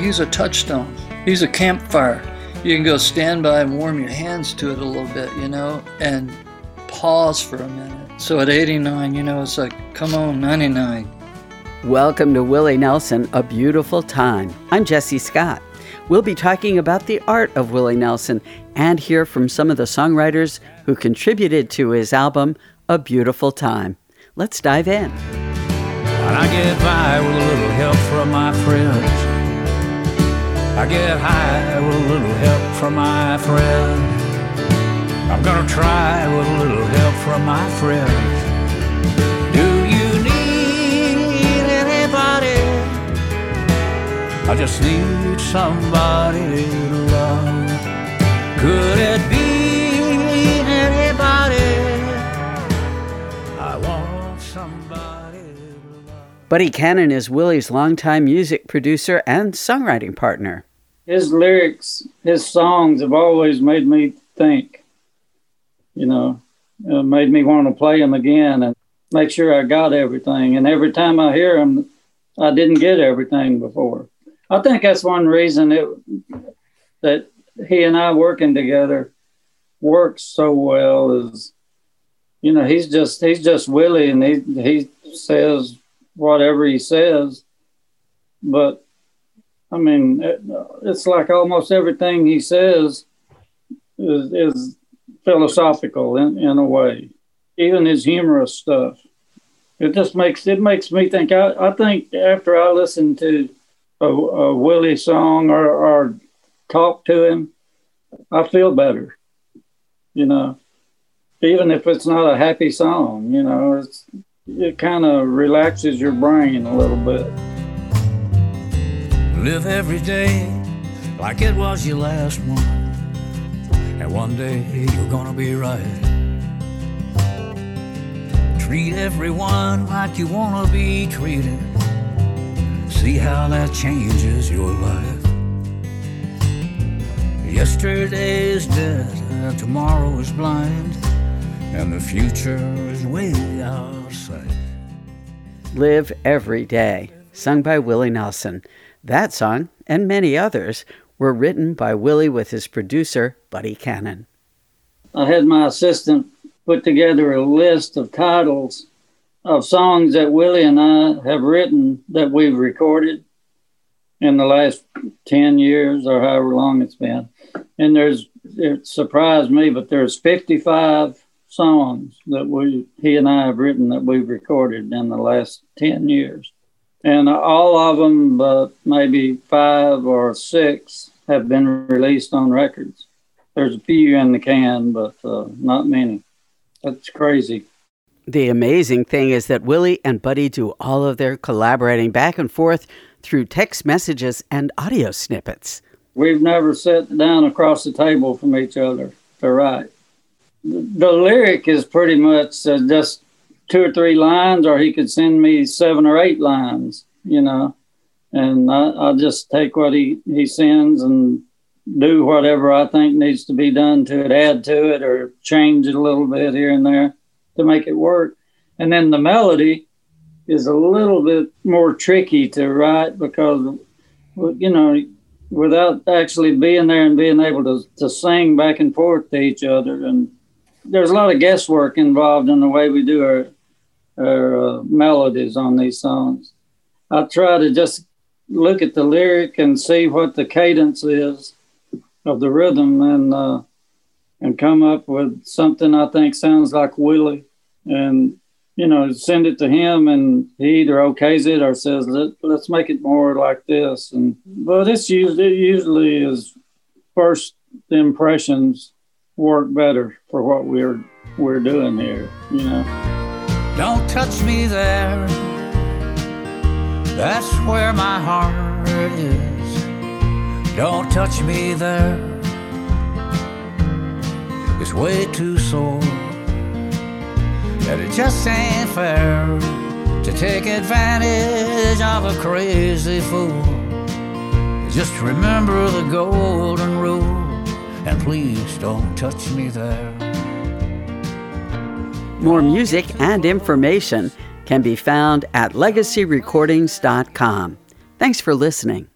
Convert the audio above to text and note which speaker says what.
Speaker 1: He's a touchstone. He's a campfire. You can go stand by and warm your hands to it a little bit, you know, and pause for a minute. So at 89, you know, it's like, come on, 99.
Speaker 2: Welcome to Willie Nelson, A Beautiful Time. I'm Jessie Scott. We'll be talking about the art of Willie Nelson and hear from some of the songwriters who contributed to his album, A Beautiful Time. Let's dive in.
Speaker 3: And I get by with a little help from my friends. I get high with a little help from my friends. I'm gonna try with a little help from my friends. Do you need anybody? I just need somebody to love. Could it be
Speaker 2: Buddy Cannon is Willie's longtime music producer and songwriting partner.
Speaker 4: His lyrics, his songs have always made me think. You know, it made me want to play them again and make sure I got everything. And every time I hear them, I didn't get everything before. I think that's one reason it that he and I working together works so well is you know he's just he's just Willie and he he says whatever he says but I mean it, it's like almost everything he says is, is philosophical in, in a way even his humorous stuff. It just makes it makes me think I, I think after I listen to a, a Willie song or, or talk to him I feel better you know, even if it's not a happy song, you know, it's, it kind of relaxes your brain a little bit.
Speaker 3: Live every day like it was your last one. And one day you're gonna be right. Treat everyone like you wanna be treated. See how that changes your life. Yesterday is dead, tomorrow is blind, and the future is way outside.
Speaker 2: Live Every Day, sung by Willie Nelson. That song, and many others, were written by Willie with his producer, Buddy Cannon.
Speaker 4: I had my assistant put together a list of titles of songs that Willie and I have written that we've recorded in the last 10 years or however long it's been. And there's, it surprised me, but there's 55 songs that we, he and I have written that we've recorded in the last 10 years. And all of them, but maybe five or six, have been released on records. There's a few in the can, but uh, not many. That's crazy.
Speaker 2: The amazing thing is that Willie and Buddy do all of their collaborating back and forth through text messages and audio snippets.
Speaker 4: We've never sat down across the table from each other to write. The, lyric is pretty much uh, just two or three lines, or he could send me seven or eight lines, you know, and I, I'll just take what he, he sends and do whatever I think needs to be done to it, add to it, or change it a little bit here and there to make it work. And then the melody is a little bit more tricky to write because, you know, without actually being there and being able to, to sing back and forth to each other. And there's a lot of guesswork involved in the way we do our, our uh, melodies on these songs. I try to just look at the lyric and see what the cadence is of the rhythm and uh, and come up with something I think sounds like Willie and you know send it to him and he either okays it or says Let, let's make it more like this and but it's usually it usually is first impressions work better for what we're we're doing here you know
Speaker 3: Don't touch me there. That's where my heart is. Don't touch me there. It's way too sore. And it just ain't fair to take advantage of a crazy fool. Just remember the golden rule, and please don't touch me there.
Speaker 2: More music and information can be found at legacyrecordings.com. Thanks for listening.